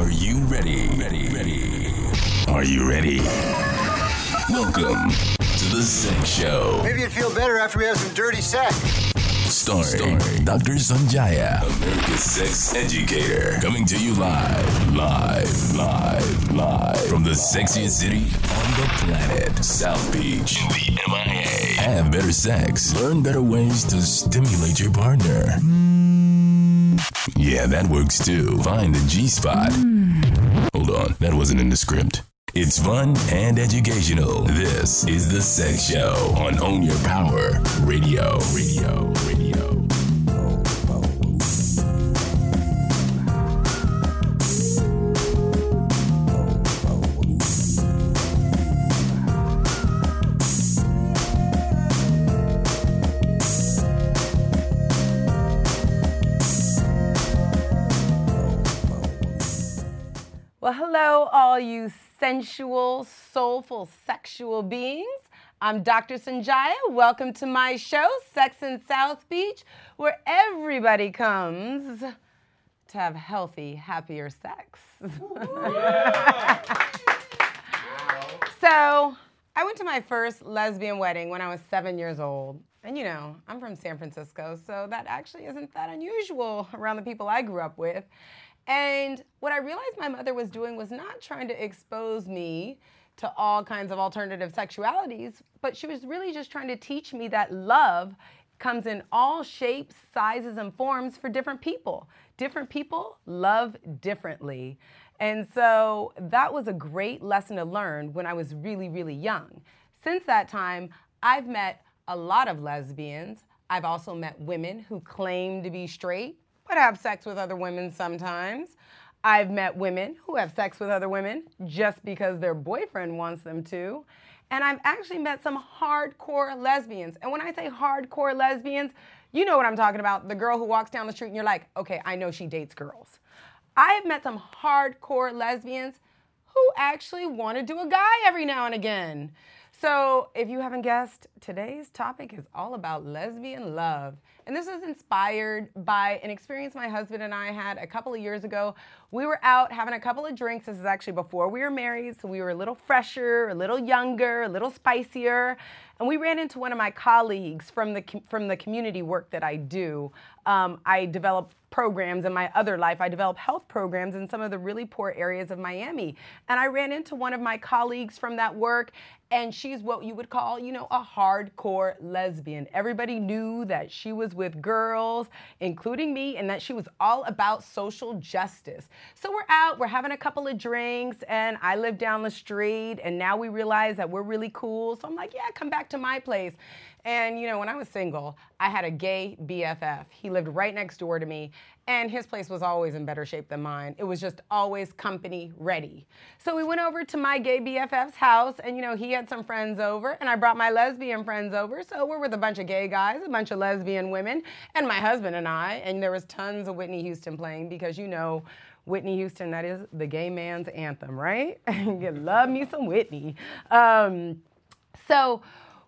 Are you ready? Ready, ready. Are you ready? Welcome to the Sex Show. Maybe you'd feel better after we have some dirty sex. Starring, Dr. Sonjia, America's sex educator. Coming to you live, live, live, live from the sexiest city on the planet, South Beach, in the MIA. Have better sex. Learn better ways to stimulate your partner. Yeah, that works too. Find the G spot. Hmm. Hold on, that wasn't in the script. It's fun and educational. This is the Sex Show on Own Your Power Radio. Radio. All you sensual, soulful, sexual beings. I'm Dr. Sonjia. Welcome to my show, Sex in South Beach, where everybody comes to have healthy, happier sex. so, I went to my first lesbian wedding when I was seven years old. And you know, I'm from San Francisco, so that actually isn't that unusual around the people I grew up with. And what I realized my mother was doing was not trying to expose me to all kinds of alternative sexualities, but she was really just trying to teach me that love comes in all shapes, sizes, and forms for different people. Different people love differently. And so that was a great lesson to learn when I was really, really young. Since that time, I've met a lot of lesbians. I've also met women who claim to be straight but have sex with other women sometimes. I've met women who have sex with other women just because their boyfriend wants them to. And I've actually met some hardcore lesbians. And when I say hardcore lesbians, you know what I'm talking about the girl who walks down the street and you're like, okay, I know she dates girls. I have met some hardcore lesbians who actually want to do a guy every now and again. So, if you haven't guessed, today's topic is all about lesbian love. And this is inspired by an experience my husband and I had a couple of years ago. We were out having a couple of drinks. This is actually before we were married, so we were a little fresher, a little younger, a little spicier. And we ran into one of my colleagues from the from the community work that I do. Um, I develop programs in my other life. I develop health programs in some of the really poor areas of Miami. And I ran into one of my colleagues from that work, and she's what you would call, you know, a hardcore lesbian. Everybody knew that she was with girls, including me, and that she was all about social justice. So we're out, we're having a couple of drinks, and I live down the street, and now we realize that we're really cool. So I'm like, yeah, come back to my place. And you know, when I was single, I had a gay BFF. He lived right next door to me, and his place was always in better shape than mine. It was just always company ready. So we went over to my gay BFF's house, and you know, he had some friends over, and I brought my lesbian friends over. So we're with a bunch of gay guys, a bunch of lesbian women, and my husband and I, and there was tons of Whitney Houston playing because you know, Whitney Houston, that is the gay man's anthem, right? you love me some Whitney. Um, so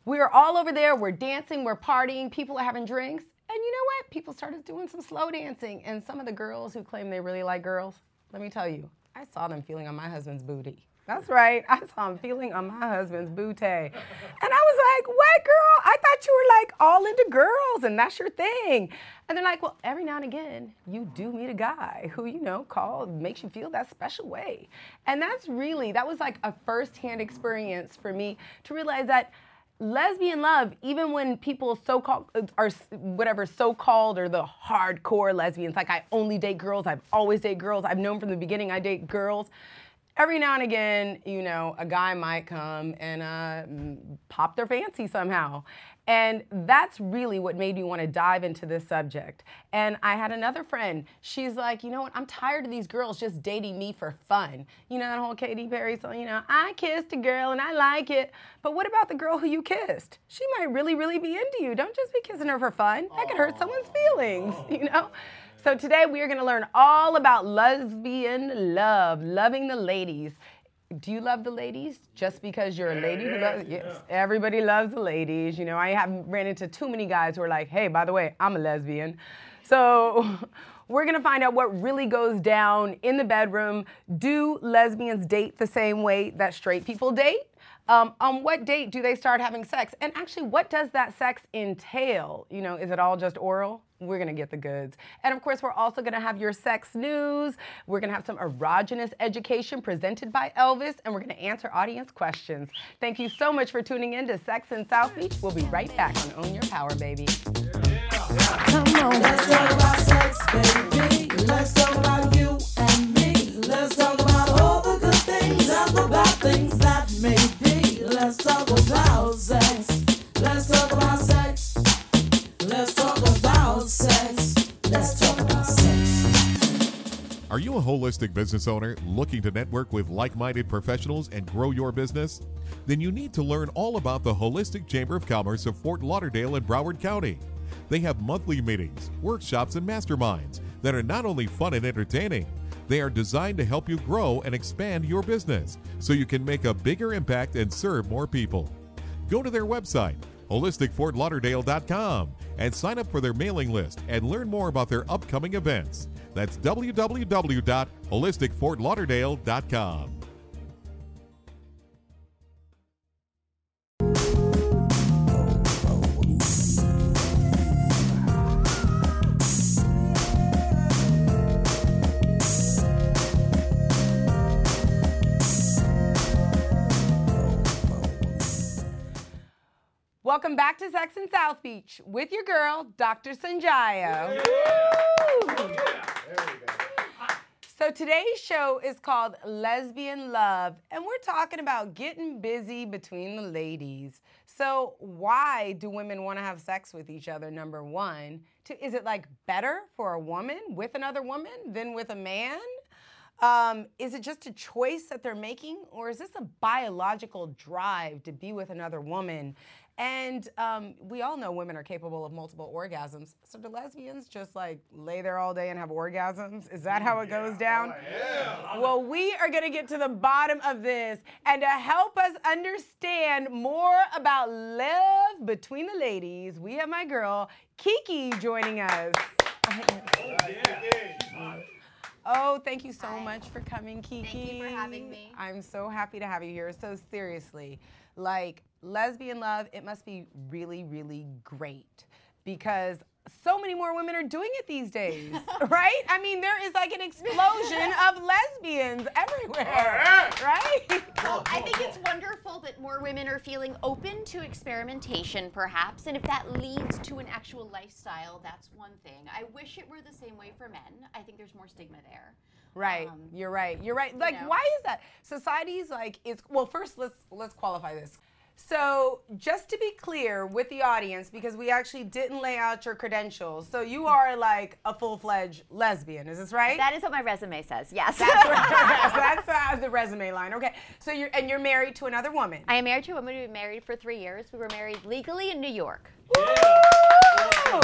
we're all over there, we're dancing, we're partying, people are having drinks. And you know what? People started doing some slow dancing. And some of the girls who claim they really like girls, let me tell you, I saw them feeling on my husband's booty. That's right. I saw him feeling on my husband's booty. And I was like, what, girl? I thought you were like all into girls and that's your thing. And they're like, well, every now and again, you do meet a guy who, you know, call, makes you feel that special way. And that's really, that was like a firsthand experience for me to realize that lesbian love, even when people so-called are whatever so-called or the hardcore lesbians, like I only date girls, I've always dated girls, I've known from the beginning I date girls. Every now and again, you know, a guy might come and uh, pop their fancy somehow. And that's really what made me want to dive into this subject. And I had another friend. She's like, you know what? I'm tired of these girls just dating me for fun. You know that whole Katy Perry song, you know, I kissed a girl and I like it. But what about the girl who you kissed? She might really, really be into you. Don't just be kissing her for fun. That could hurt someone's feelings, you know? So today we are going to learn all about lesbian love, loving the ladies do you love the ladies just because you're a lady who loves yes everybody loves the ladies you know i haven't ran into too many guys who are like hey by the way i'm a lesbian so We're gonna find out what really goes down in the bedroom. Do lesbians date the same way that straight people date? Um, on what date do they start having sex? And actually, what does that sex entail? You know, is it all just oral? We're gonna get the goods. And of course, we're also gonna have your sex news. We're gonna have some erogenous education presented by Elvis, and we're gonna answer audience questions. Thank you so much for tuning in to Sex in South Beach. We'll be right back on Own Your Power, baby. Come on, let's talk about sex, baby. Let's talk about you and me. Let's talk Are you a holistic business owner looking to network with like minded professionals and grow your business? Then you need to learn all about the Holistic Chamber of Commerce of Fort Lauderdale and Broward County. They have monthly meetings, workshops, and masterminds that are not only fun and entertaining, they are designed to help you grow and expand your business so you can make a bigger impact and serve more people. Go to their website, holisticfortlauderdale.com, and sign up for their mailing list and learn more about their upcoming events. That's www.holisticfortlauderdale.com. Welcome back to Sex in South Beach with your girl, Dr. Sonjia. Woo! So today's show is called Lesbian Love, and we're talking about getting busy between the ladies. So why do women want to have sex with each other? Number one, Two, is it like better for a woman with another woman than with a man? Um, is it just a choice that they're making, or is this a biological drive to be with another woman? And um, we all know women are capable of multiple orgasms. So do lesbians just like lay there all day and have orgasms? Is that how it goes down? Well, we are going to get to the bottom of this. And to help us understand more about love between the ladies, we have my girl, Kiki, joining us. Oh, thank you so Hi. much for coming, Kiki. Thank you for having me. I'm so happy to have you here. So seriously, like lesbian love, it must be really, really great because so many more women are doing it these days, right? I mean, there is like an explosion of lesbians everywhere, right? Well, I think it's wonderful that more women are feeling open to experimentation, perhaps, and if that leads to an actual lifestyle, that's one thing. I wish it were the same way for men. I think there's more stigma there. Right. Um, You're right. You're right. Like, know. why is that? Society's like it's well. First, let's let's qualify this. So, just to be clear with the audience, because we actually didn't lay out your credentials, so you are like a full-fledged lesbian. Is this right? That is what my resume says. Yes. that's what, so that's uh, the resume line. Okay. So you're and you're married to another woman. I am married to a woman we've been married for three years. We were married legally in New York. Woo!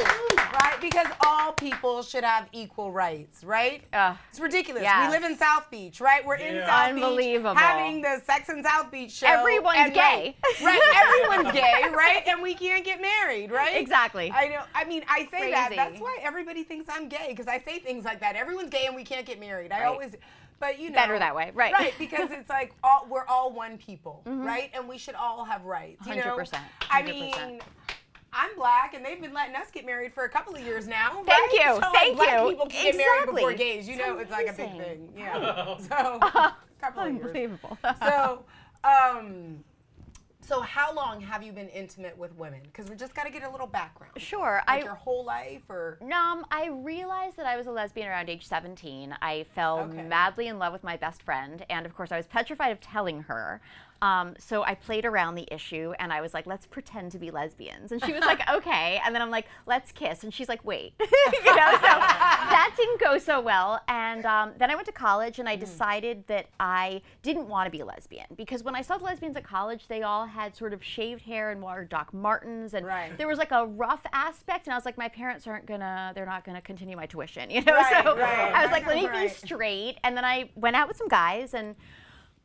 Right? Because all people should have equal rights, right? Ugh. It's ridiculous. Yes. We live in South Beach, right? We're in South Unbelievable. Beach having the Sex in South Beach show. Everyone's and, gay. Right, right, everyone's gay, right? And we can't get married, right? Exactly. I know. I mean, I say that. That's why everybody thinks I'm gay because I say things like that. Everyone's gay and we can't get married. I Right. always but you know Better that way, right. Right, because it's like all, we're all one people, mm-hmm. right? And we should all have rights. You know? 100%, I 100%. I mean, I'm black, and they've been letting us get married for a couple of years now. Thank right? you, So, like, thank black you. people can get married before Exactly. gays. You know, it's like a big thing. Yeah. So, a couple of years. Unbelievable. So, um, so how long have you been intimate with women? Because we just got to get a little background. Sure. Like I your whole life, or Um, I realized that I was a lesbian around age 17. I fell Okay. madly in love with my best friend, and of course, I was petrified of telling her. Um, so I played around the issue, and I was like, "Let's pretend to be lesbians," and she was like, "Okay," and then I'm like, "Let's kiss," and she's like, "Wait," you know. So that didn't go so well, and um, then I went to college, and I decided that I didn't want to be a lesbian because when I saw the lesbians at college, they all had sort of shaved hair and wore Doc Martens, and Right. there was like a rough aspect, and I was like, my parents aren't gonna, they're not gonna continue my tuition, you know. Right, so right. I was like, let me be straight, and then I went out with some guys, and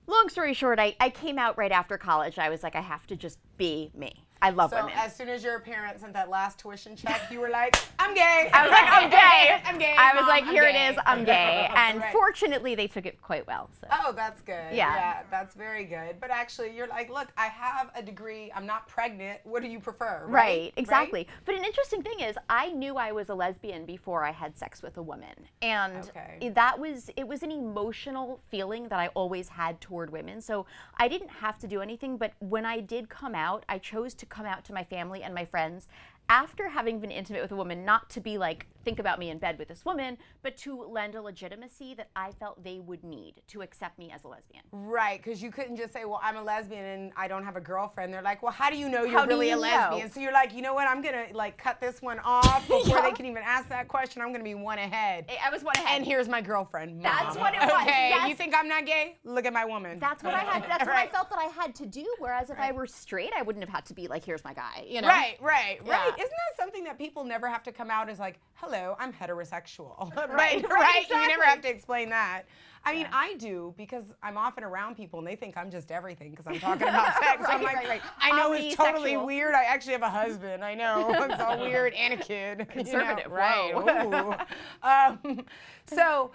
long story short, I, I came out right after college. I was like, I have to just be me. I love so women. as soon as your parents sent that last tuition check, you were like, I'm gay. I was like, I'm gay. I'm gay. I was Mom, like, here it is. I'm gay. And Right. fortunately, they took it quite well. So. Oh, that's good. Yeah. that's very good. But actually, you're like, look, I have a degree. I'm not pregnant. What do you prefer? Right, exactly. But an interesting thing is, I knew I was a lesbian before I had sex with a woman, and Okay. that was it was an emotional feeling that I always had toward women. So I didn't have to do anything. But when I did come out, I chose to come out to my family and my friends after having been intimate with a woman, not to be like think about me in bed with this woman, but to lend a legitimacy that I felt they would need to accept me as a lesbian. Right, because you couldn't just say, well, I'm a lesbian and I don't have a girlfriend. They're like, well, how do you know you're How really you a lesbian? know? So you're like, you know what? I'm gonna like cut this one off before Yeah. they can even ask that question. I'm gonna be one ahead. I was one ahead. And here's my girlfriend. Mom. That's what it was, Okay, you think I'm not gay? Look at my woman. That's what I had. That's what I felt that I had to do. Whereas if I were straight, I wouldn't have had to be like, "Here's my guy," you know? Right, right, Yeah. right. Isn't that something that people never have to come out as like, hello, I'm heterosexual? right, right, right. You never have to explain that. I mean, I do because I'm often around people and they think I'm just everything because I'm talking about sex. I'm like, right, right. I know it's totally weird. I actually have a husband. I know it's all weird and a kid. you know, Conservative, right? Um, so.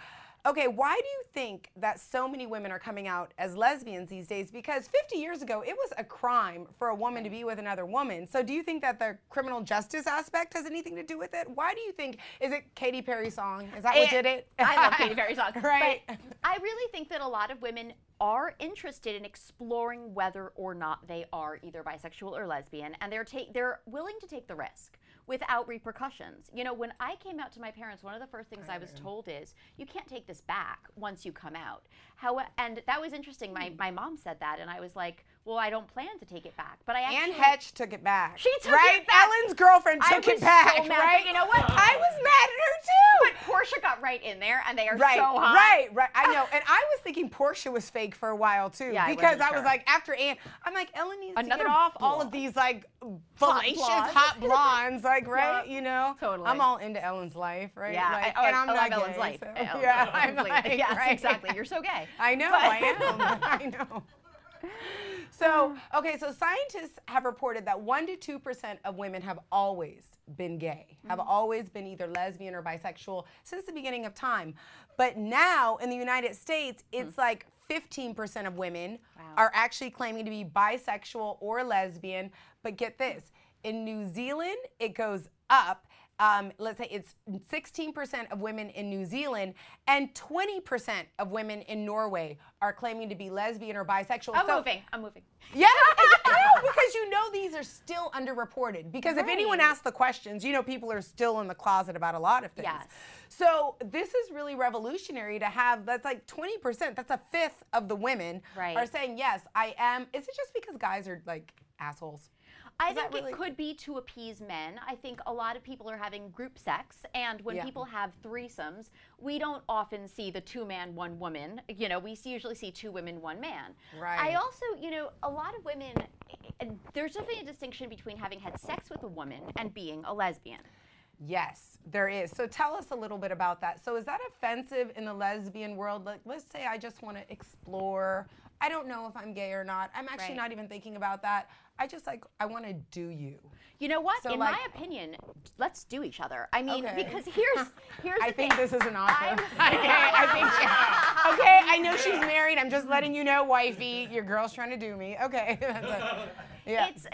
Okay, why do you think that so many women are coming out as lesbians these days? Because 50 years ago, it was a crime for a woman to be with another woman. So do you think that the criminal justice aspect has anything to do with it? Why do you think? Is it Katy Perry song? Is that what did it? I love Katy Perry song. Right. But I really think that a lot of women are interested in exploring whether or not they are either bisexual or lesbian, and they're they're willing to take the risk without repercussions. You know, when I came out to my parents, one of the first things I was told is, "You can't take this back once you come out." How and that was interesting. My hmm. my mom said that, and I was like, "Well, I don't plan to take it back." But I actually Anne Heche took it back. She took right? it back. Ellen's girlfriend I took was it back. so mad, right? you know what? I was mad at her too. But Portia right in there, and they are Right, so hot. right, right. I know, and I was thinking Portia was fake for a while too, Yeah, I because wasn't I was sure. like, after Anne, I'm like, Ellen needs to Another get off all of these like fallacious blonde. hot blondes, like right, Yeah, you know. totally. I'm all into Ellen's life, right? Yeah, like, I, oh, and I, I'm I not Ellen's gay, life. so- Yeah, yeah, I'm like, yes, right. exactly. You're so gay. I know, But- I am. I know. So, okay, so scientists have reported that 1% to 2% of women have always been gay, have Mm-hmm. always been either lesbian or bisexual since the beginning of time. But now in the United States, it's like 15% of women Mm. Wow. are actually claiming to be bisexual or lesbian. But get this in New Zealand, it goes up. Um, let's say it's 16% of women in New Zealand and 20% of women in Norway are claiming to be lesbian or bisexual. I'm So- moving. I'm moving. yeah, no, because you know these are still underreported. Because if anyone asks the questions, you know people are still in the closet about a lot of things. Yes. So this is really revolutionary to have. That's like 20%. That's a fifth of the women Right. are saying yes, I am. Is it just because guys are like assholes? I Is think really- it could be to appease men. I think a lot of people are having group sex, and when Yeah. people have threesomes, we don't often see the two man, one woman. You know, we usually see two women, one man. Right. I also, you know, a lot of women, there's definitely a distinction between having had sex with a woman and being a lesbian. Yes, there is. So tell us a little bit about that. So is that offensive in the lesbian world? Like, let's say I just want to explore. I don't know if I'm gay or not. I'm actually Right. not even thinking about that. I just like I want to do you. You know what? So, In like- my opinion, let's do each other. I mean, Okay. because here's here's I think thing. this is an offer. Okay, I think. She, okay, I know she's married. I'm just letting you know, wifey. Your girl's trying to do me. Okay. That's yeah. It's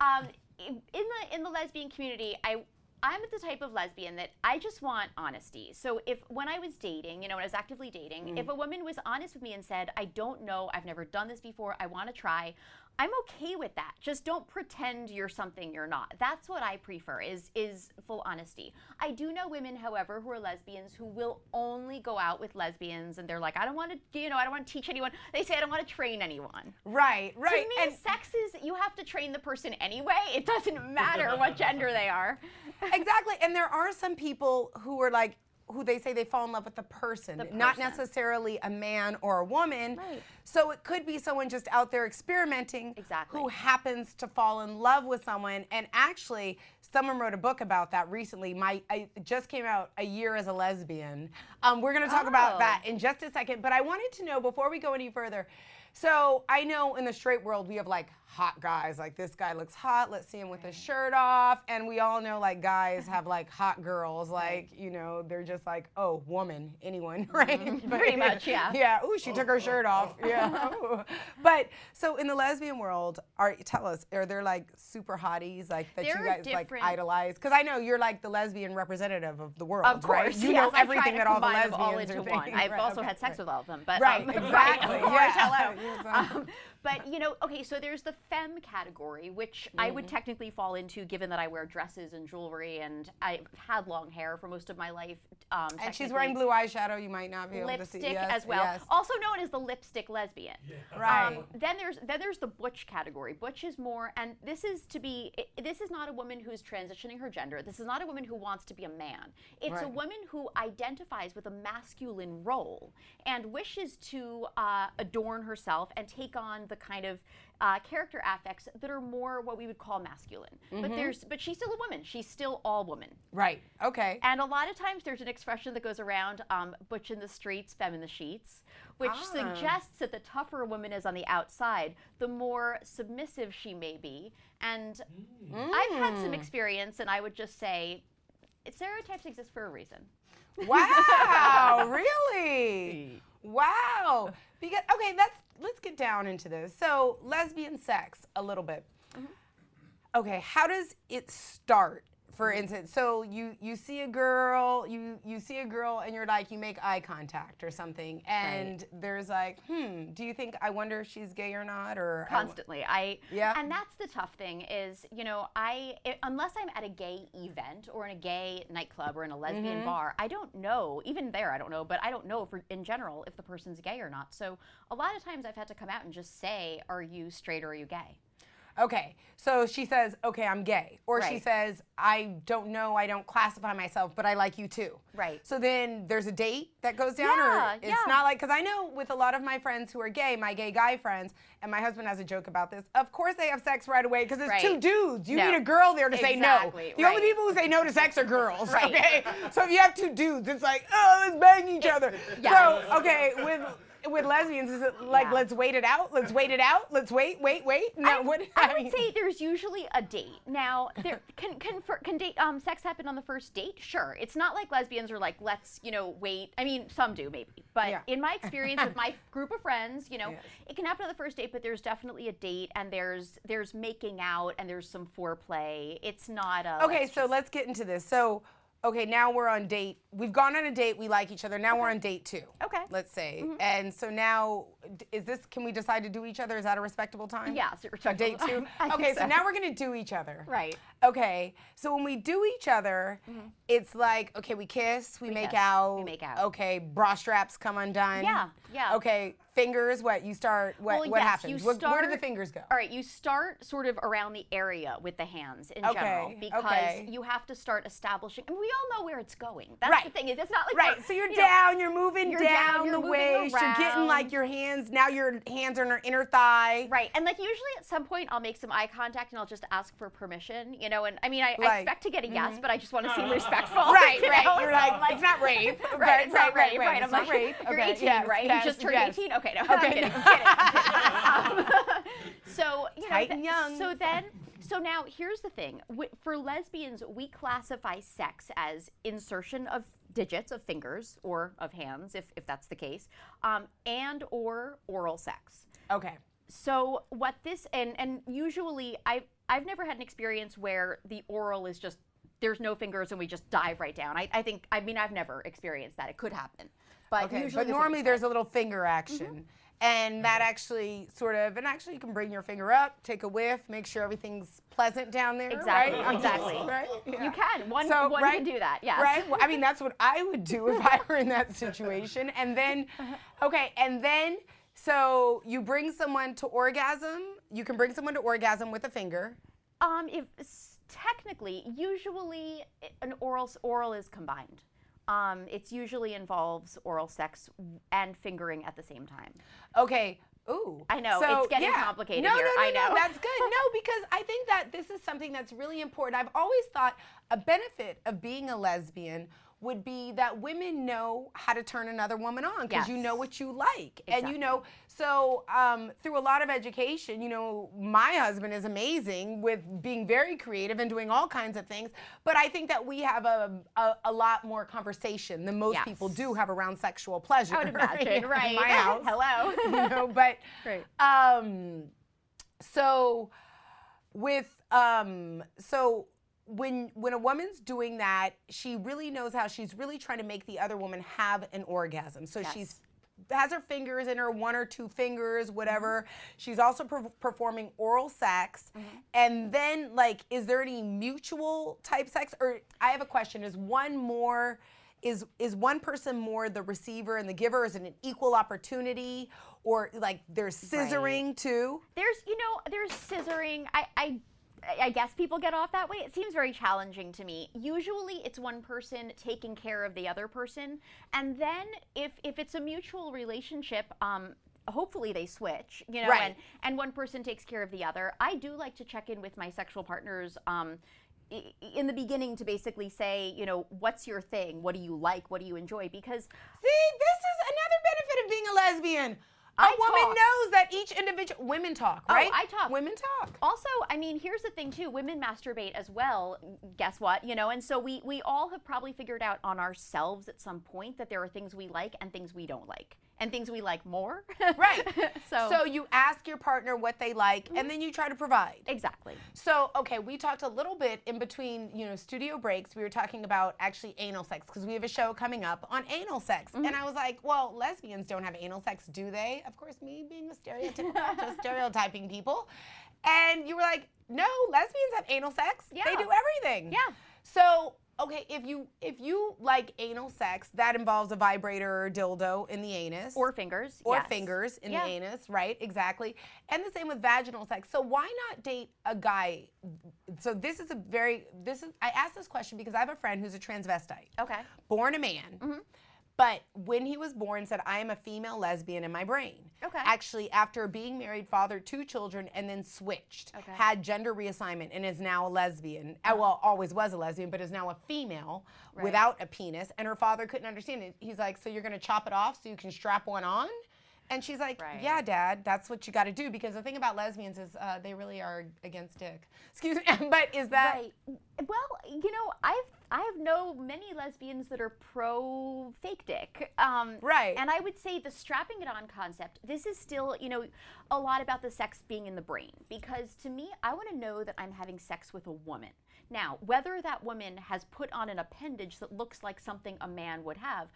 um, in the in the lesbian community, I I'm the type of lesbian that I just want honesty. So if when I was dating, you know, when I was actively dating, Mm. if a woman was honest with me and said, "I don't know, I've never done this before, I want to try," I'm okay with that. Just don't pretend you're something you're not. That's what I prefer is is full honesty. I do know women, however, who are lesbians who will only go out with lesbians and they're like, "I don't want to, you know, I don't want to teach anyone." They say, "I don't want to train anyone." right. Right. To me, and sex is you have to train the person anyway. It doesn't matter what gender they are. exactly. And there are some people who are like who they say they fall in love with the person, The not necessarily a man or a woman. Right. So it could be someone just out there experimenting Exactly. who happens to fall in love with someone. And actually, someone wrote a book about that recently. My I just came out a year as a lesbian. Um, we're going to talk about Oh. that in just a second. But I wanted to know before we go any further. So I know in the straight world we have like hot guys, like this guy looks hot, let's see him with his shirt off. And we all know like guys have like hot girls, like, you know, they're just like, oh, woman, anyone, right? Mm-hmm. Pretty much, yeah. Yeah. Ooh, she took her shirt off. Yeah. But so in the lesbian world, are tell us, are there like super hotties like that There you guys like idolize? Because I know you're like the lesbian representative of the world, Of right? course, You yes, know everything that all the lesbians all into are one. thinking. I've Right, also okay, had sex right. with all of them, but Right, um, exactly, of course, yeah. hello. Um, but you know, okay, so there's the femme category, which I Mm-hmm. would technically fall into, given that I wear dresses and jewelry, and I've had long hair for most of my life. Um, And she's wearing blue eyeshadow. You might not be able to see. lipstick Yes, as well, yes. also known as the lipstick lesbian. Right. Um, then there's then there's the butch category. Butch is more, and this is to be. i this is not a woman who's transitioning her gender. This is not a woman who wants to be a man. It's a woman who identifies with a masculine role and wishes to uh, adorn herself and take on the kind of uh, character affects that are more what we would call masculine. Mm-hmm. But there's but she's still a woman. She's still all woman. Right. Okay. And a lot of times there's an expression that goes around um, butch in the streets, femme in the sheets, which Ah. suggests that the tougher a woman is on the outside, the more submissive she may be. And I've had Mm. some experience, and I would just say stereotypes exist for a reason. Wow. really? Wow. Because okay, let's let's get down into this. So lesbian sex a little bit. Mm-hmm. Okay, how does it start? For instance, so you you see a girl, you you see a girl, and you're like, you make eye contact or something, and there's like, hmm, do you think? I wonder if she's gay or not, or constantly. I Yeah. and that's the tough thing is you know I i unless I'm at a gay event or in a gay nightclub or in a lesbian Mm-hmm. bar, I don't know. Even there, I don't know. But I don't know if in general if the person's gay or not. So a lot of times I've had to come out and just say, "Are you straight or are you gay?" Okay, so she says, okay, I'm gay. Or she Right. says, I don't know, I don't classify myself, but I like you too. Right. So then there's a date that goes down, Yeah, or it's yeah. not like, because I know with a lot of my friends who are gay, my gay guy friends, and my husband has a joke about this, of course they have sex right away because it's Right. two dudes. You No. need a girl there to say no. Exactly, The only right. people who say no to sex are girls, Right. okay? So if you have two dudes, it's like, oh, let's bang each other. Yes. So, okay, with. With lesbians, is it like Yeah. let's wait it out? Let's wait it out. Let's wait, wait, wait. No, I, what? I mean- would say there's usually a date. Now, there can can for, can date um sex happen on the first date? Sure. It's not like lesbians are like let's you know wait. I mean, some do maybe, but Yeah. in my experience with my group of friends, you know, Yes. it can happen on the first date, but there's definitely a date and there's there's making out and there's some foreplay. It's not a Okay, let's so just- let's get into this. So, okay, now we're on date. We've gone on a date. We like each other. Now we're on date two. Okay. Mm-hmm. Let's say. And so now, d- is this? Can we decide to do each other? Is that a respectable time? Yeah, it's a A respectable date two. I think okay, so. so. now we're gonna do each other. Right. Okay, so when we do each other, mm-hmm. it's like okay, we kiss, we, make kiss, out. we make out. Okay, bra straps come undone. Yeah, yeah. Okay, fingers. What you start? What Well, what yes, happens? you What- where do the fingers go? All right, you start sort of around the area with the hands in Okay, general because okay. you have to start establishing. And we all know where it's going. That's Right. the thing. Is it's not like Right, so you're you know, down, you're moving you're down, down, you're the moving waist, you're getting like your hands, now your hands are in her inner thigh. Right, and like usually at some point I'll make some eye contact and I'll just ask for permission, you know. And I mean, I, I expect to get a yes, but I just want to seem respectful. Right, you right. know? You're So like, I'm it's not rape. Right, but- it's not rape, right? It's I'm not like, rape. you're Okay, 18, yes, right? yes, you just turned yes. 18? Okay, no, Okay, I'm kidding. no. I'm kidding, I'm kidding. Um, so, you know, Tight th- young. so then, so now here's the thing. Wi- For lesbians, we classify sex as insertion of digits of fingers or of hands, if, if that's the case, um, and or oral sex. Okay. So what this and and usually I I've never had an experience where the oral is just there's no fingers and we just dive right down. I, I think I mean I've never experienced that. It could happen, but Okay. usually But the normally there's a little finger action. Mm-hmm. And that mm-hmm. actually sort of, and actually you can bring your finger up, take a whiff, make sure everything's pleasant down there. Exactly, Right? exactly. right? Yeah. You can one So, one right, can do that. Yes. Right? Well, I mean, that's what I would do if I were in that situation. And then, okay, and then, so you bring someone to orgasm. You can bring someone to orgasm with a finger. Um, if technically, usually an oral oral is combined. Um, it's usually involves oral sex and fingering at the same time. Okay. Ooh. I know, So, it's getting yeah. complicated no, here, No, no, I no, know. That's good. No, because I think that this is something that's really important. I've always thought a benefit of being a lesbian would be that women know how to turn another woman on because you know what you like and you know so um, through a lot of education you know my husband is amazing with being very creative and doing all kinds of things but i think that we have a, a, a lot more conversation than most people do have around sexual pleasure I would imagine, in right? my house Hello. you know but Right. um so with um so when when a woman's doing that she really knows how she's really trying to make the other woman have an orgasm. So she's has her fingers in her one or two fingers whatever. Mm-hmm. she's also per- performing oral sex. And then like is there any mutual type sex? Or i have a question is one more is is one person more the receiver and the giver? Is it an equal opportunity? Or like there's scissoring too? There's, you know, there's scissoring. I, I, I guess people get off that way. It seems very challenging to me. Usually, it's one person taking care of the other person, and then if if it's a mutual relationship, um, hopefully they switch. You know, Right. and and one person takes care of the other. I do like to check in with my sexual partners. Um, in the beginning to basically say, you know, what's your thing? What do you like? What do you enjoy? Because See, this is another benefit of being a lesbian. A woman talk. knows that each individual women talk, Oh, right? I talk. Women talk. Also, I mean, here's the thing too. Women masturbate as well. Guess what? You know, and so we we all have probably figured out on ourselves at some point that there are things we like and things we don't like, and things we like more. Right. so, So you ask your partner what they like and mm-hmm. then you try to provide. exactly. So, okay, we talked a little bit in between, you know, studio breaks. We were talking about actually anal sex because we have a show coming up on anal sex. Mm-hmm. And I was like, well, lesbians don't have anal sex, do they? Of course, me being a stereotypical, just stereotyping people. And you were like, no, lesbians have anal sex. Yeah. They do everything. Yeah. So, okay, if you if you like anal sex, that involves a vibrator or dildo in the anus Or fingers. or yes. fingers in Yeah. the anus, right? Exactly. And the same with vaginal sex. So why not date a guy? So this is a very this is I asked this question because I have a friend who's a transvestite, Okay. born a man. Mm-hmm. But when he was born, said, I am a female lesbian in my brain. Okay. Actually, after being married, fathered two children, and then switched, Okay. had gender reassignment, and is now a lesbian. Uh, Well, always was a lesbian, but is now a female Right. without a penis. And her father couldn't understand it. He's like, So you're going to chop it off so you can strap one on? And she's like, Right. Yeah, dad, that's what you got to do. Because the thing about lesbians is uh, they really are against dick. Excuse me. but is that. Right. Well, you know, I've I have know many lesbians that are pro fake dick. Um, Right. And I would say the strapping it on concept. This is still, you know, a lot about the sex being in the brain because to me, I want to know that I'm having sex with a woman. Now, whether that woman has put on an appendage that looks like something a man would have.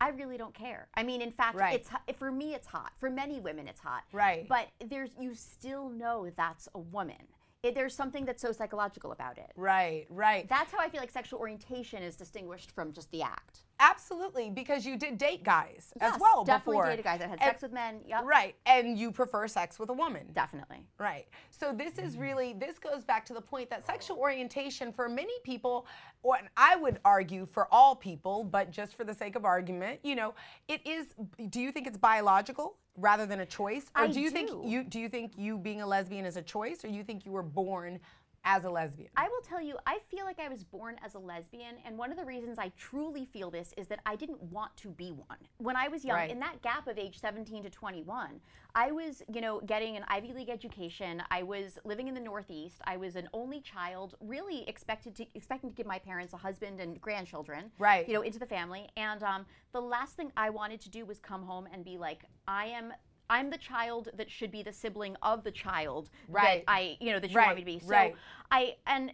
I really don't care. I mean, in fact, Right. it's for me it's hot. For many women, it's hot. Right. But there's you still know that's a woman. It, there's something that's so psychological about it. Right, right. That's how I feel like sexual orientation is distinguished from just the act. Absolutely, because you did date guys as Yes, well definitely before. dated guys that had And- sex with men. Yep, Right, and you prefer sex with a woman. definitely. Right. So this is really this goes back to the point that sexual orientation for many people, or I would argue for all people, but just for the sake of argument, you know, it is. Do you think it's biological rather than a choice, or I do you think you do you think you being a lesbian is a choice, or you think you were born as a lesbian? I will tell you, I feel like I was born as a lesbian, and one of the reasons I truly feel this is that I didn't want to be one. When I was young, Right. in that gap of age 17 to 21, I was, you know, getting an Ivy League education. I was living in the Northeast. I was an only child, really expected to expecting to give my parents a husband and grandchildren. Right. You know, into the family. And um, the last thing I wanted to do was come home and be like, I am. I'm the child that should be the sibling of the child Right. that I, you know, that you Right, want me to be. So right. I and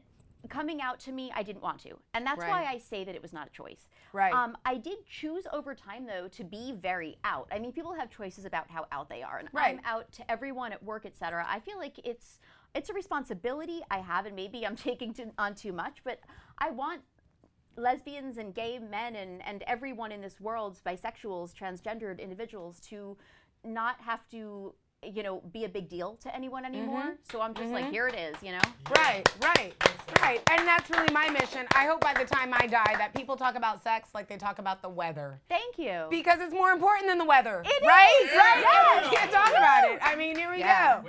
coming out to me, I didn't want to, and that's why I say that it was not a choice. Right. Um, I did choose over time though to be very out. I mean, people have choices about how out they are, and Right. I'm out to everyone at work, etc. I feel like it's it's a responsibility I have, and maybe I'm taking to, on too much, but I want lesbians and gay men and, and everyone in this world, bisexuals, transgendered individuals, to not have to, you know, be a big deal to anyone anymore. Mm-hmm. So I'm just like, here it is, you know? Right, right, right. And that's really my mission. I hope by the time I die that people talk about sex like they talk about the weather. Thank you. Because it's more important than the weather. It right? is, Right? yes. We can't talk about it. I mean, here we Yeah. go.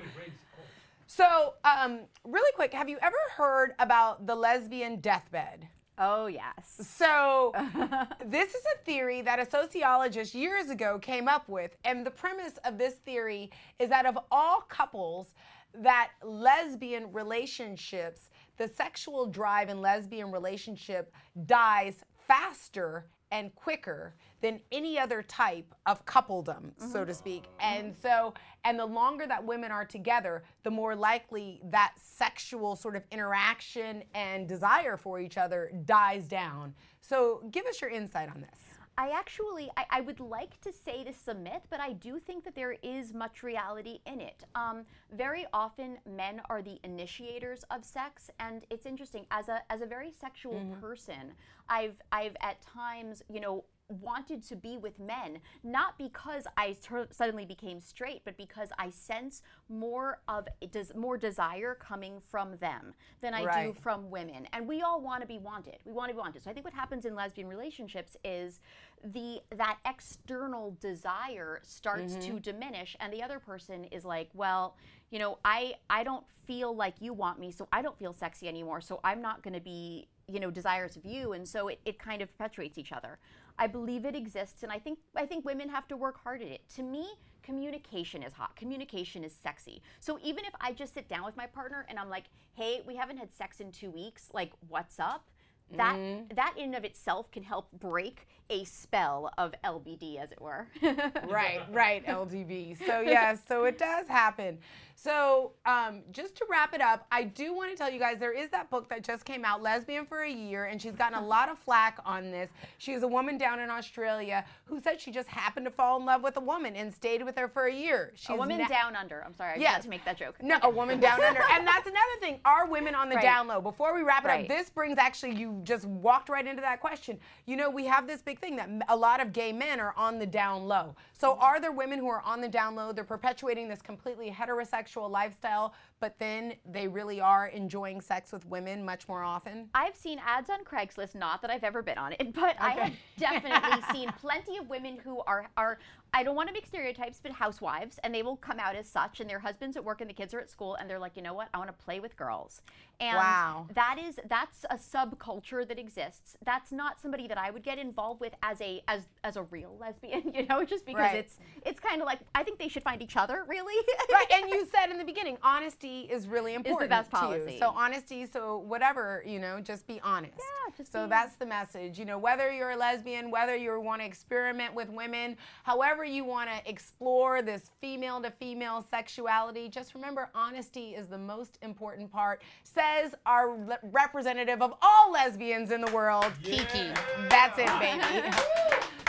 So, um, really quick, have you ever heard about the lesbian deathbed? Oh yes. So, this is a theory that a sociologist years ago came up with. And the premise of this theory is that of all couples, that lesbian relationships, the sexual drive in lesbian relationship dies faster and quicker than any other type of coupledom, so to speak. And so, and the longer that women are together, the more likely that sexual sort of interaction and desire for each other dies down. So, give us your insight on this. I actually, I, I would like to say this is a myth, but I do think that there is much reality in it. Um, very often, men are the initiators of sex, and it's interesting. As a as a very sexual person, I've I've at times, you know, wanted to be with men, not because I tur- suddenly became straight, but because I sense more of does more desire coming from them than I do from women. And we all want to be wanted. We want to be wanted. So I think what happens in lesbian relationships is the that external desire starts to mm-hmm. diminish and the other person is like, well, you know, I I don't feel like you want me, so I don't feel sexy anymore. So I'm not going to be you know desirous of you. And so it, it kind of perpetuates each other. I believe it exists and i think i think women have to work hard at it. To me communication is hot. Communication is sexy. So even if i just sit down with my partner and i'm like hey we haven't had sex in two weeks like what's up? That mm-hmm. that in and of itself can help break a spell of lbd as it were right, right, LDB. So yes, so it does happen. So um, just to wrap it up, I do want to tell you guys there is that book that just came out, Lesbian for a Year, and she's gotten a lot of flack on this. She is a woman down in Australia who said she just happened to fall in love with a woman and stayed with her for a year. She's a woman na- down under i'm sorry i Yes. had to make that joke No, a woman down under. And that's another thing. Are women on the Right. down low? Before we wrap it up, this brings actually, you just walked right into that question. You know, we have this big thing that a lot of gay men are on the down low. So Mm-hmm. are there women who are on the down low? They're perpetuating this completely heterosexual lifestyle, but then they really are enjoying sex with women much more often? I've seen ads on Craigslist, not that I've ever been on it, but I have definitely seen plenty of women who are are I don't want to make stereotypes, but housewives, and they will come out as such, and their husbands at work and the kids are at school, and they're like, you know what, I want to play with girls, and Wow. that is that's a subculture that exists. That's not somebody that I would get involved with as a as as a real lesbian, you know, just because Right. it's it's kind of like I think they should find each other, really. right, and you said in the beginning, honesty is really important. best to you. policy. So honesty, so whatever, you know, just be honest. Yeah, just so be that's the message. You know, whether you're a lesbian, whether you want to experiment with women, however you want to explore this female to female sexuality, just remember honesty is the most important part. Says our le- representative of all lesbians in the world, Kiki. That's it, baby.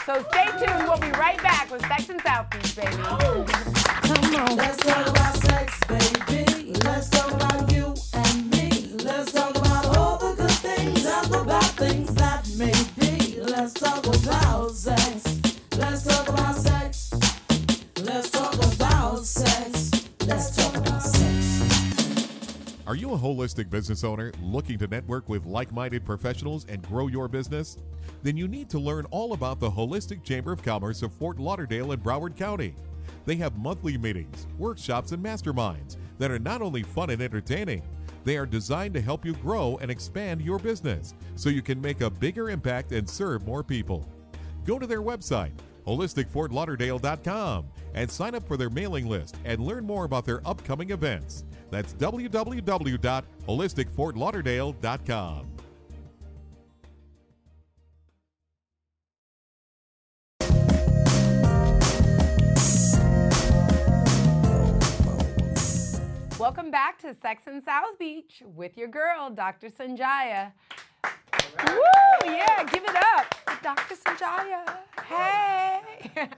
So stay tuned. We'll be right back with Sex and South Beach, baby. Oh. Come on. Let's talk about sex, baby. Let's talk about you and me. Let's talk about all the good things and the bad things that may be. Let's talk about sex. Let's talk about sex. Let's talk about sex. Let's talk about sex. Are you a holistic business owner looking to network with like minded professionals and grow your business? Then you need to learn all about the Holistic Chamber of Commerce of Fort Lauderdale and Broward County. They have monthly meetings, workshops, and masterminds that are not only fun and entertaining, they are designed to help you grow and expand your business so you can make a bigger impact and serve more people. Go to their website, holisticfortlauderdale.com, and sign up for their mailing list and learn more about their upcoming events. That's www.holisticfortlauderdale.com. Welcome back to Sex and South Beach with your girl, Dr. Sonjia. Woo! Yeah, give it up. Dr. Sonjia. Hey.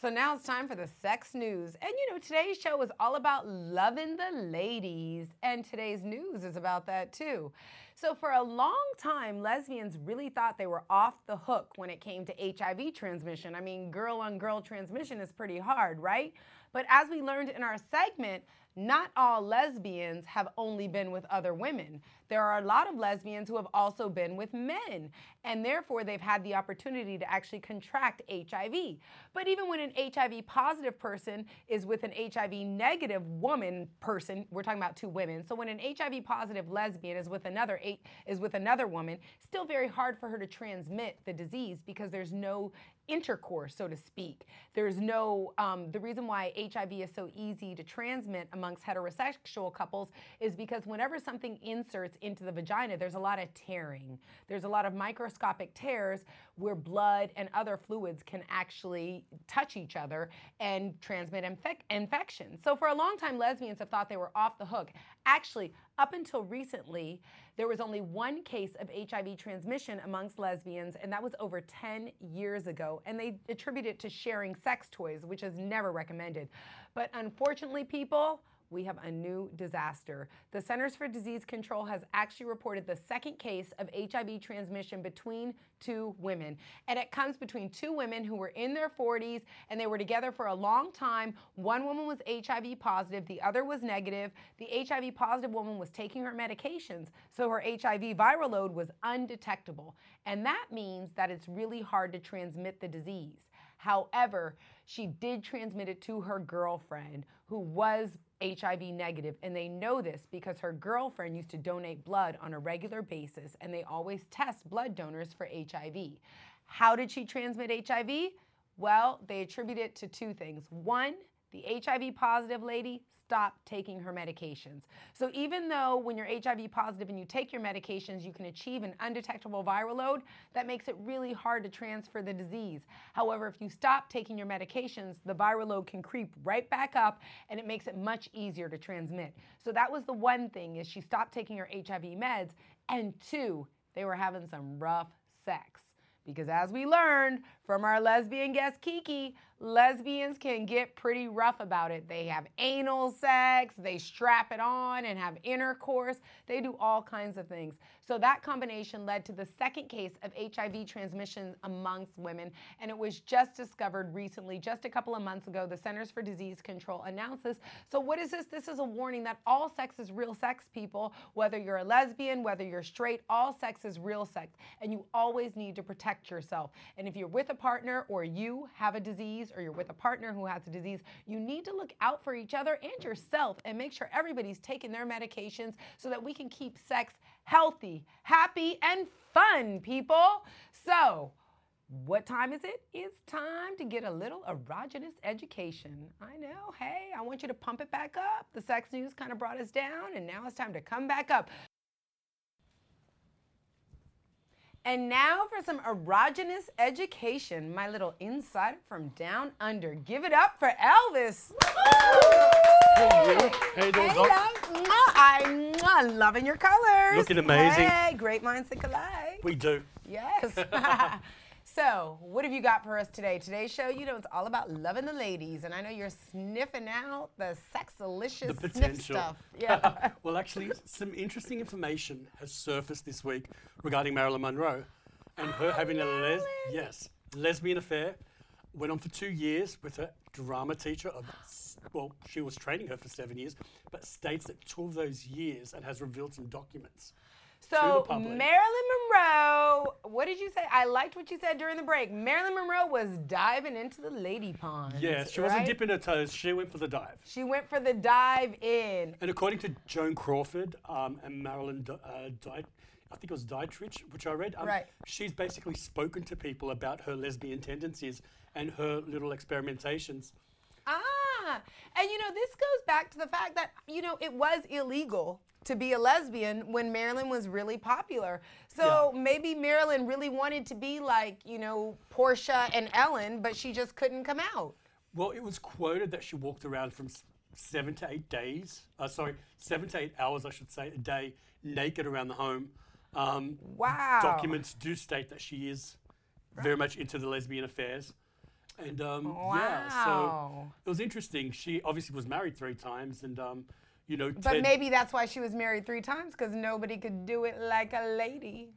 so now it's time for the sex news. And you know, today's show is all about loving the ladies. And today's news is about that too. So, for a long time, lesbians really thought they were off the hook when it came to HIV transmission. I mean, girl on girl transmission is pretty hard, right? But as we learned in our segment, not all lesbians have only been with other women. There are a lot of lesbians who have also been with men, and therefore they've had the opportunity to actually contract HIV. But even when an HIV positive person is with an HIV negative woman person, we're talking about two women. So when an HIV positive lesbian is with another is with another woman, still very hard for her to transmit the disease because there's no intercourse, so to speak. There's no, um, the reason why HIV is so easy to transmit amongst heterosexual couples is because whenever something inserts into the vagina, there's a lot of tearing. There's a lot of microscopic tears where blood and other fluids can actually touch each other and transmit infec- infection. So for a long time, lesbians have thought they were off the hook. Actually, up until recently, there was only one case of HIV transmission amongst lesbians, and that was over 10 years ago. And they attribute it to sharing sex toys, which is never recommended. But unfortunately, people, we have a new disaster. The Centers for Disease Control has actually reported the second case of HIV transmission between two women. And it comes between two women who were in their 40s and they were together for a long time. One woman was HIV positive, the other was negative. The HIV positive woman was taking her medications, so her HIV viral load was undetectable. And that means that it's really hard to transmit the disease. However, she did transmit it to her girlfriend who was HIV negative, and they know this because her girlfriend used to donate blood on a regular basis, and they always test blood donors for HIV. How did she transmit HIV? Well, they attribute it to two things. One, the HIV positive lady stopped taking her medications. So even though when you're HIV positive and you take your medications, you can achieve an undetectable viral load, that makes it really hard to transfer the disease. However, if you stop taking your medications, the viral load can creep right back up and it makes it much easier to transmit. So that was the one thing is she stopped taking her HIV meds and two, they were having some rough sex. Because as we learned from our lesbian guest Kiki, lesbians can get pretty rough about it. They have anal sex, they strap it on and have intercourse, they do all kinds of things. So that combination led to the second case of HIV transmission amongst women, and it was just discovered recently, just a couple of months ago. The Centers for Disease Control announced this. So, what is this? This is a warning that all sex is real sex, people. Whether you're a lesbian, whether you're straight, all sex is real sex, and you always need to protect yourself. And if you're with a partner or you have a disease or you're with a partner who has a disease, you need to look out for each other and yourself and make sure everybody's taking their medications so that we can keep sex healthy, happy, and fun, people. So, what time is it? It's time to get a little erogenous education. I know, hey, I want you to pump it back up. The sex news kind of brought us down, and now it's time to come back up. And now for some erogenous education, my little insider from down under. Give it up for Elvis. Hey, How you doing, Hey, Doc? I'm ah, loving your colors. Looking amazing. Hey, great minds think alike. We do. Yes. so, what have you got for us today? Today's show, you know, it's all about loving the ladies, and I know you're sniffing out the sexalicious The sniff potential. stuff. Yeah. well, actually, some interesting information has surfaced this week regarding Marilyn Monroe and her oh, having a les- yes lesbian affair. Went on for two years with her drama teacher. Of, well, she was training her for seven years, but states that two of those years and has revealed some documents. So. Marilyn Monroe, what did you say? I liked what you said during the break. Marilyn Monroe was diving into the lady pond. Yes, she wasn't right? dipping her toes. She went for the dive. She went for the dive in. And according to Joan Crawford um, and Marilyn uh, Di- I think it was Dietrich, which I read, um, Right. she's basically spoken to people about her lesbian tendencies and her little experimentations. Ah, and you know, this goes back to the fact that, you know, it was illegal to be a lesbian when Marilyn was really popular. So maybe Marilyn really wanted to be like, you know, Portia and Ellen, but she just couldn't come out. Well, it was quoted that she walked around from seven to eight days, uh, sorry, seven to eight hours, I should say, a day, naked around the home. Um, Wow. Documents do state that she is very much into the lesbian affairs. And um, yeah, so it was interesting. She obviously was married three times, and um, you know, But Ted- maybe that's why she was married three times, because nobody could do it like a lady.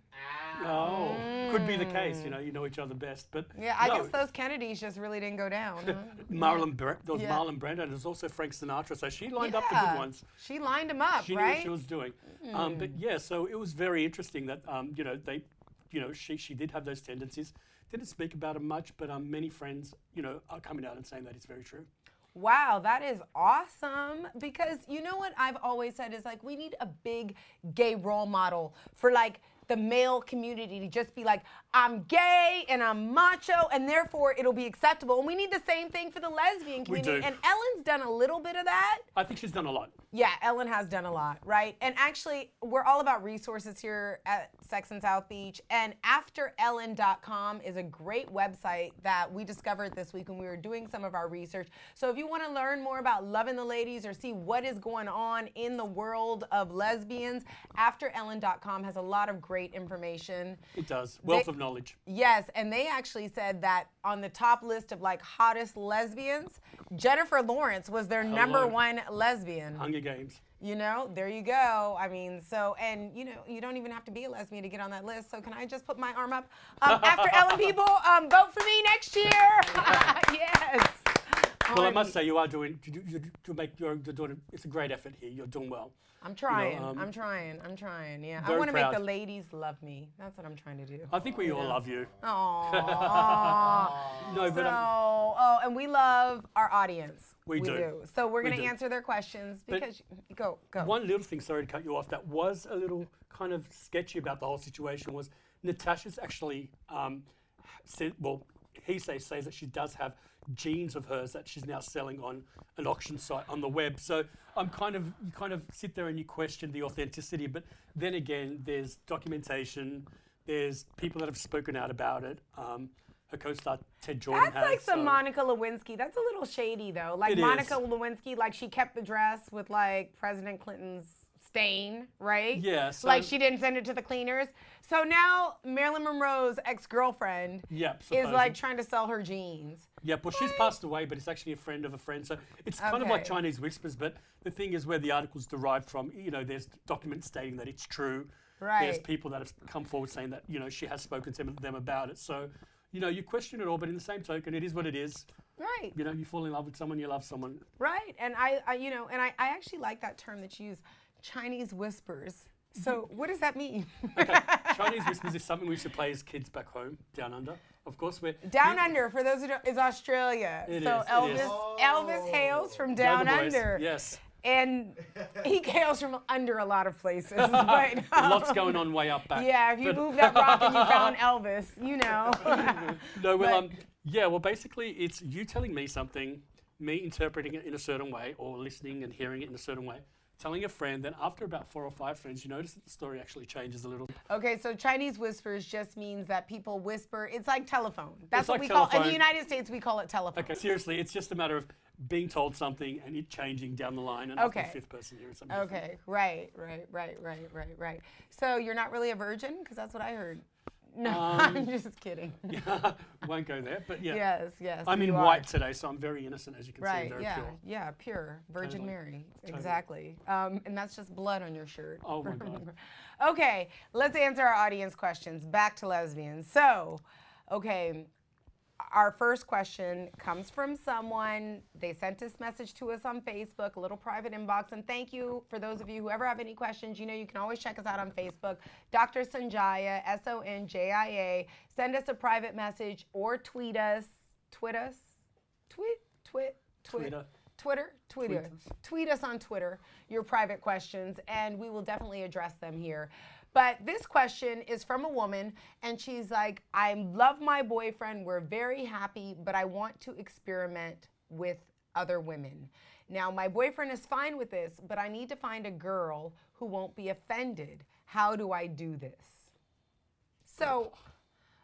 Oh, could be the case. You know, you know each other best. But Yeah, I no, guess those Kennedys just really didn't go down. huh? Marlon, Bra- there was Yeah. Marlon Brando, and there's also Frank Sinatra. So she lined up the good ones. She lined them up, She knew right? Hmm. what she was doing. Um, but yeah, so it was very interesting that um, you know they, you know, she she did have those tendencies. Didn't speak about them much, but um, many friends, you know, are coming out and saying that it's very true. Wow, that is awesome. Because you know what I've always said is like we need a big gay role model for like the male community to just be like, I'm gay and I'm macho, and therefore it'll be acceptable. And we need the same thing for the lesbian We community. do. And Ellen's done a little bit of that. I think she's done a lot. Yeah, Ellen has done a lot, right? And actually, we're all about resources here at Sex and South Beach. And AfterEllen.com is a great website that we discovered this week when we were doing some of our research. So if you want to learn more about loving the ladies or see what is going on in the world of lesbians, AfterEllen.com has a lot of great information. It does. Wealth They- of knowledge. Yes, and they actually said that on the top list of like hottest lesbians, Jennifer Lawrence was their number one lesbian. Hunger Games. You know, there you go. I mean, so, and you know, you don't even have to be a lesbian to get on that list. So, can I just put my arm up? Um, after Ellen people, um, vote for me next year. yes. Well, I must say you are doing to, to, to make your you're doing. It's a great effort here. You're doing well. I'm trying. um, I'm trying. I'm trying. Yeah. I want to make the ladies love me. That's what I'm trying to do. I think we all love you. Aww. No, but so, um, oh, and we love our audience. We do. So we're gonna do. answer their questions because go go. one little thing, sorry to cut you off, that was a little kind of sketchy about the whole situation was Natasha's actually um, said, well, he says says that she does have genes of hers that she's now selling on an auction site on the web. So I'm kind of you kind of sit there and you question the authenticity, but then again, there's documentation, there's people that have spoken out about it. Um, her co-star Ted Jordan That's has. like some so- Monica Lewinsky. That's a little shady though. Like It Monica is. Lewinsky, like she kept the dress with like President Clinton's stain, right? Yeah, so- like she didn't send it to the cleaners. So now Marilyn Monroe's ex-girlfriend Yep, is like trying to sell her jeans. Yeah, well, she's passed away, but it's actually a friend of a friend. So it's kind of like Chinese whispers. But the thing is, where the article's derived from, you know, there's documents stating that it's true. There's Right. people that have come forward saying that, you know, she has spoken to them about it. So, you know, you question it all, but in the same token, it is what it is. Right. You know, you fall in love with someone, you love someone. Right. And I, I you know, and I, I actually like that term that you use, Chinese whispers. So what does that mean? Okay, Chinese whispers is something we used to play as kids back home, down under. Of course, we're Down Under, for those who don't, is Australia. It so is, Elvis, is. Elvis hails from Down. Under. Yes. And he hails from under a lot of places. But Lots going on way up back. Yeah, if you move that rock and you found Elvis, you know. No, well, But- um, yeah, well, basically, it's you telling me something, me interpreting it in a certain way, or listening and hearing it in a certain way, telling a friend. Then after about four or five friends, you notice that the story actually changes a little. okay, so Chinese whispers just means that people whisper. It's like telephone. That's It's what like we call in the. United States. We call it telephone. Okay, seriously, it's just a matter of being told something and it changing down the line, and after Okay. the fifth person hearing something. different. Okay, right, right, right, right, right, right. So you're not really a virgin, because that's what I heard. No, Um, I'm just kidding. Won't go there, but yeah. Yes, yes. I'm in are. white today, so I'm very innocent, as you can see, Right, very yeah, pure. yeah, pure Virgin Totally. Mary, Totally. exactly. Um, and that's just blood on your shirt. Oh my God. okay, let's answer our audience questions. Back to lesbians. So, okay, our first question comes from someone. They sent this message to us on Facebook, a little private inbox. And thank you for those of you who ever have any questions. You know, you can always check us out on Facebook, Dr. Sonjia, S O N J I A. Send us a private message or tweet us. Tweet us? Tweet, tweet, tweet. Twitter. Twitter, Twitter, Tweet us. tweet us on Twitter your private questions, and we will definitely address them here. But this question is from a woman, and she's like, I love my boyfriend. We're very happy, but I want to experiment with other women. Now, my boyfriend is fine with this, but I need to find a girl who won't be offended. How do I do this? So,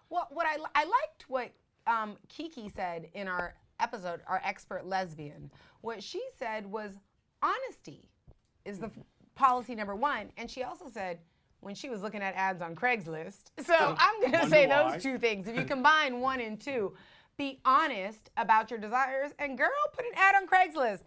what what I I liked what um, Kiki said in our episode, our expert lesbian. What she said was honesty is the policy number one, and she also said when she was looking at ads on Craigslist. So I'm gonna say why. those two things. If you combine one and two, be honest about your desires, and girl, put an ad on Craigslist.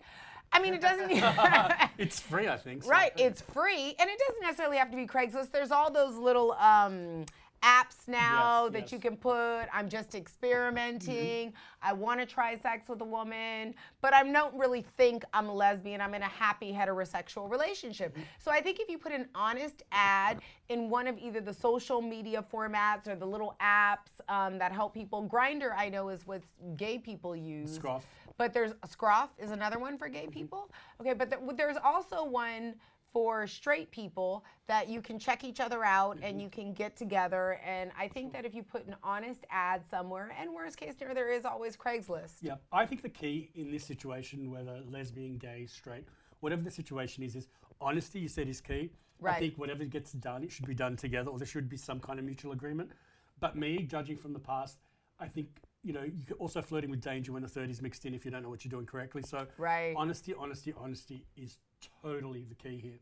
I mean, it doesn't. It's free, I think. so- Right, it's free, and it doesn't necessarily have to be Craigslist. There's all those little um, apps now Yes, that yes. you can put. I'm just experimenting. Mm-hmm. I want to try sex with a woman, but I don't really think I'm a lesbian. I'm in a happy heterosexual relationship. Mm-hmm. So I think if you put an honest ad in one of either the social media formats or the little apps um, that help people, Grindr I know is what gay people use. Scruff. But there's a scruff is another one for gay mm-hmm. people. Okay, but there, there's also one for straight people that you can check each other out and mm-hmm. you can get together. And I think that if you put an honest ad somewhere, and worst case scenario, there is always Craigslist. Yeah, I think the key in this situation, whether lesbian, gay, straight, whatever the situation is, is honesty. You said is key. Right. I think whatever gets done, it should be done together, or there should be some kind of mutual agreement. But me, judging from the past, I think you know you're also flirting with danger when the third is mixed in if you don't know what you're doing correctly. So Right. honesty, honesty, honesty is totally the key here.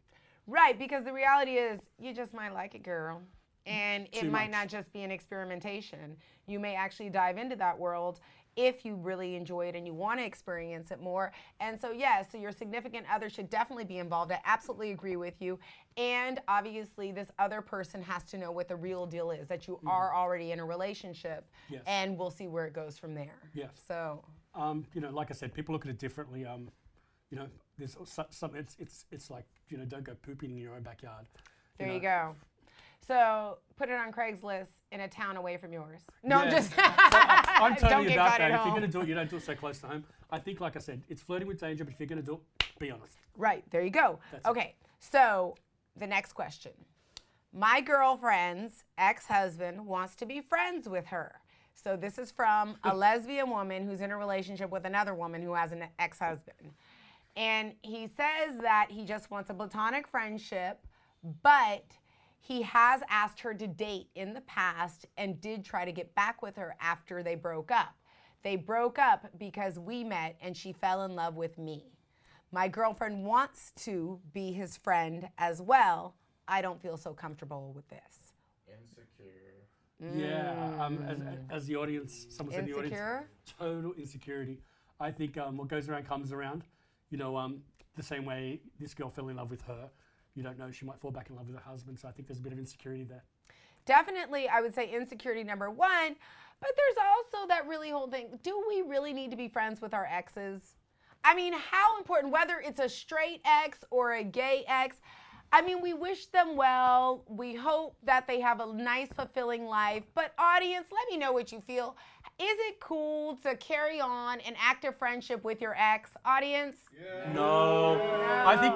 Right, because the reality is you just might like it, girl. And it Too might much. not just be an experimentation. You may actually dive into that world if you really enjoy it and you want to experience it more. And so, yes, so your significant other should definitely be involved. I absolutely agree with you. And obviously, this other person has to know what the real deal is that you are already in a relationship. Yes. And we'll see where it goes from there. Yes. So, Um, you know, like I said, people look at it differently. Um, you know, there's so- some. It's it's it's like you know, don't go pooping in your own backyard. there know. you go. So, put it on Craigslist in a town away from yours. No, I'm Yeah. just. I'm Don't totally get about that. at If you're going to do it, you don't do it so close to home. I think, like I said, it's flirting with danger, but if you're going to do it, be honest. Right, there you go. That's it. okay, so the next question. My girlfriend's ex husband wants to be friends with her. So this is from a lesbian woman who's in a relationship with another woman who has an ex husband. And he says that he just wants a platonic friendship, but he has asked her to date in the past and did try to get back with her after they broke up. They broke up because we met and she fell in love with me. My girlfriend wants to be his friend as well. I don't feel so comfortable with this. Insecure. Yeah. Um, as, as the audience, someone said in the audience, Insecure? total insecurity. I think um, what goes around comes around. You know, um, the same way this girl fell in love with her. You don't know she might fall back in love with her husband. So I think there's a bit of insecurity there. Definitely, I would say insecurity number one, but there's also that really whole thing. Do we really need to be friends with our exes? I mean, how important, whether it's a straight ex or a gay ex, I mean, we wish them well. We hope that they have a nice, fulfilling life. But, audience, let me know what you feel. Is it cool to carry on an active friendship with your ex? Audience? No. I think.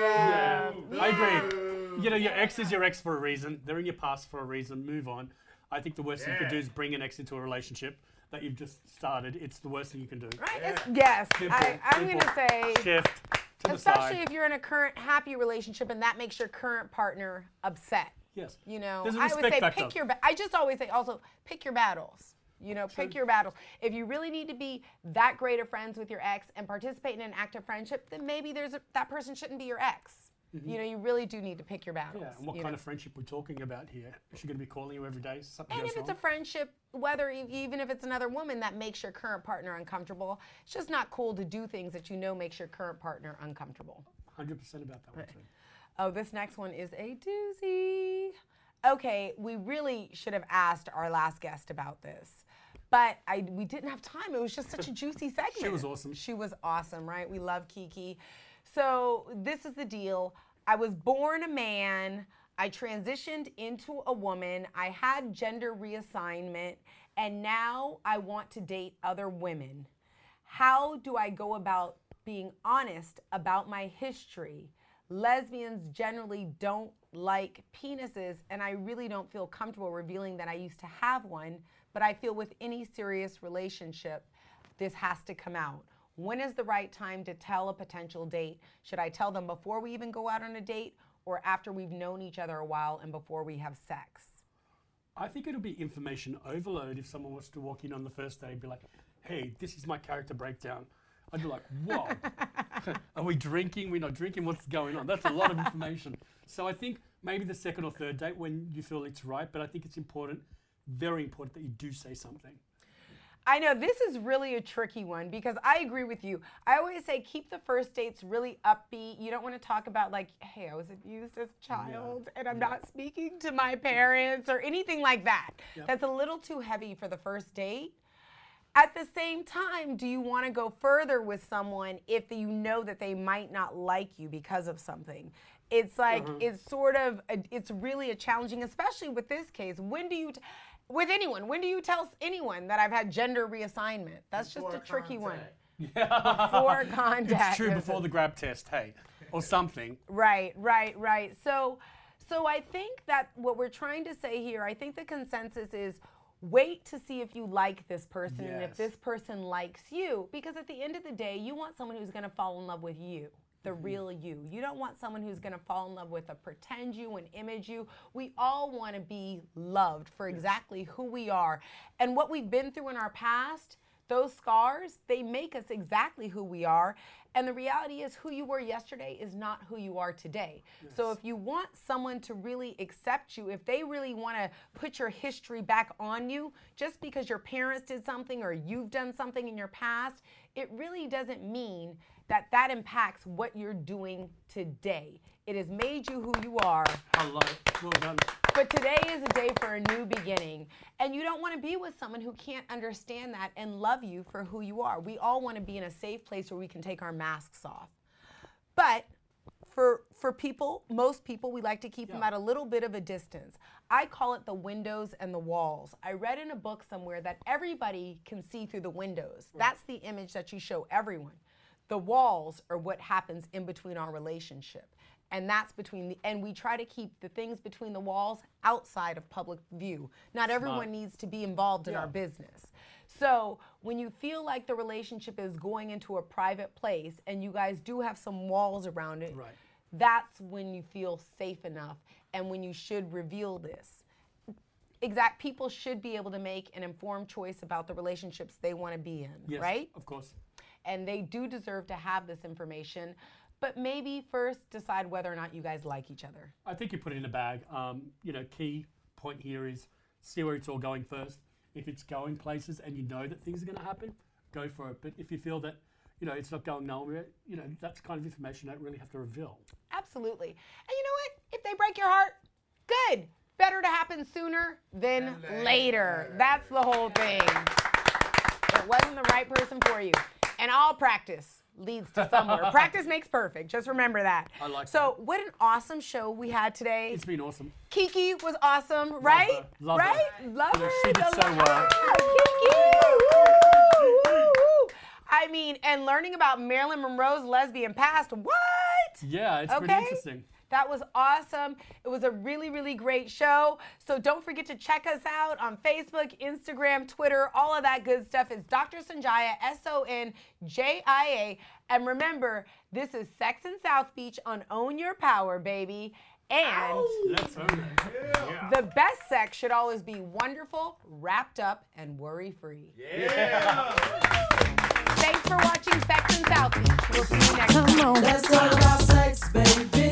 Yeah. I agree. You know, your ex is your ex for a reason. They're in your past for a reason. Move on. I think the worst thing you could do is bring an ex into a relationship that you've just started. It's the worst thing you can do. Right? It's- Yes. Simple, I, I'm going to say. Shift to Especially if you're in a current happy relationship and that makes your current partner upset. Yes. You know, I would say factor. pick your. Ba- I just always say also pick your battles. You know, pick your battles. If you really need to be that great of friends with your ex and participate in an active friendship, then maybe there's a, that person shouldn't be your ex. You know, you really do need to pick your battles. Mm-hmm. Yeah, and what kind know. of friendship we're talking about here? Is she going to be calling you every day? Something And if it's a friendship, whether even if it's another woman that makes your current partner uncomfortable, it's just not cool to do things that you know makes your current partner uncomfortable. 100% about that one too. Oh, this next one is a doozy. Okay, we really should have asked our last guest about this, but I we didn't have time. It was just such a juicy segment. She was awesome. She was awesome, right? We love Kiki. So this is the deal. I was born a man. I transitioned into a woman. I had gender reassignment, and now I want to date other women. How do I go about being honest about my history? Lesbians generally don't like penises, and I really don't feel comfortable revealing that I used to have one, but I feel with any serious relationship, this has to come out. When is the right time to tell a potential date? Should I tell them before we even go out on a date or after we've known each other a while and before we have sex? I think it'll be information overload if someone was to walk in on the first day and be like, hey, this is my character breakdown. I'd be like, whoa. Are we drinking? We're not drinking. What's going on? That's a lot of information. So I think maybe the second or third date when you feel it's right, but I think it's important, very important that you do say something. I know this is really a tricky one because I agree with you. I always say keep the first dates really upbeat. You don't want to talk about like, hey, I was abused as a child and I'm not speaking to my parents or anything like that. That's a little too heavy for the first date. At the same time, do you want to go further with someone if you know that they might not like you because of something? It's like mm-hmm. it's sort of a, it's really a challenging, especially with this case. When do you, t- with anyone, when do you tell anyone that I've had gender reassignment? That's just a tricky one. before contact. It's true is before a- the grab test, hey, or something. Right, right, right. So, so I think that what we're trying to say here, I think the consensus is wait to see if you like this person and if this person likes you, because at the end of the day, you want someone who's going to fall in love with you. The Mm-hmm. real you. You don't want someone who's going to fall in love with a pretend you, an image you. We all want to be loved for exactly who we are. And what we've been through in our past, those scars, they make us exactly who we are. And the reality is, who you were yesterday is not who you are today. So, if you want someone to really accept you, if they really want to put your history back on you, just because your parents did something or you've done something in your past, it really doesn't mean that that impacts what you're doing today. It has made you who you are. I love it. Well done. But today is a day for a new beginning. And you don't want to be with someone who can't understand that and love you for who you are. We all want to be in a safe place where we can take our masks off. But for for people, most people, we like to keep them at a little bit of a distance. I call it the windows and the walls. I read in a book somewhere that everybody can see through the windows. That's the image that you show everyone. The walls are what happens in between our relationship. And that's between the and we try to keep the things between the walls outside of public view. Not everyone needs to be involved in our business. So when you feel like the relationship is going into a private place and you guys do have some walls around it, Right. that's when you feel safe enough and when you should reveal this. Exact people should be able to make an informed choice about the relationships they want to be in, Yes, right? Of course. And they do deserve to have this information, but maybe first decide whether or not you guys like each other. I think you put it in a bag. Um, you know, key point here is see where it's all going first. If it's going places and you know that things are going to happen, go for it. But if you feel that, you know, it's not going nowhere, you know, that's kind of information you don't really have to reveal. Absolutely. And you know what? If they break your heart, good. Better to happen sooner than later. That's the whole thing. It wasn't the right person for you. And all practice leads to somewhere. practice makes perfect. Just remember that. I like it. so, what an awesome show we had today. It's been awesome. Kiki was awesome, right? her. Love her. right? Love You her. she did so love- well. Kiki! Woo, woo, woo. I mean, and learning about Marilyn Monroe's lesbian past. What? Yeah, it's pretty interesting. That was awesome. It was a really, really great show. So don't forget to check us out on Facebook, Instagram, Twitter, all of that good stuff. It's Dr. Sonjia, S O N J I A. And remember, this is Sex in South Beach on Own Your Power, baby. And Let's own it. the best sex should always be wonderful, wrapped up, and worry free. Yeah. Thanks for watching Sex in South Beach. We'll see you next time. Let's talk about sex, baby.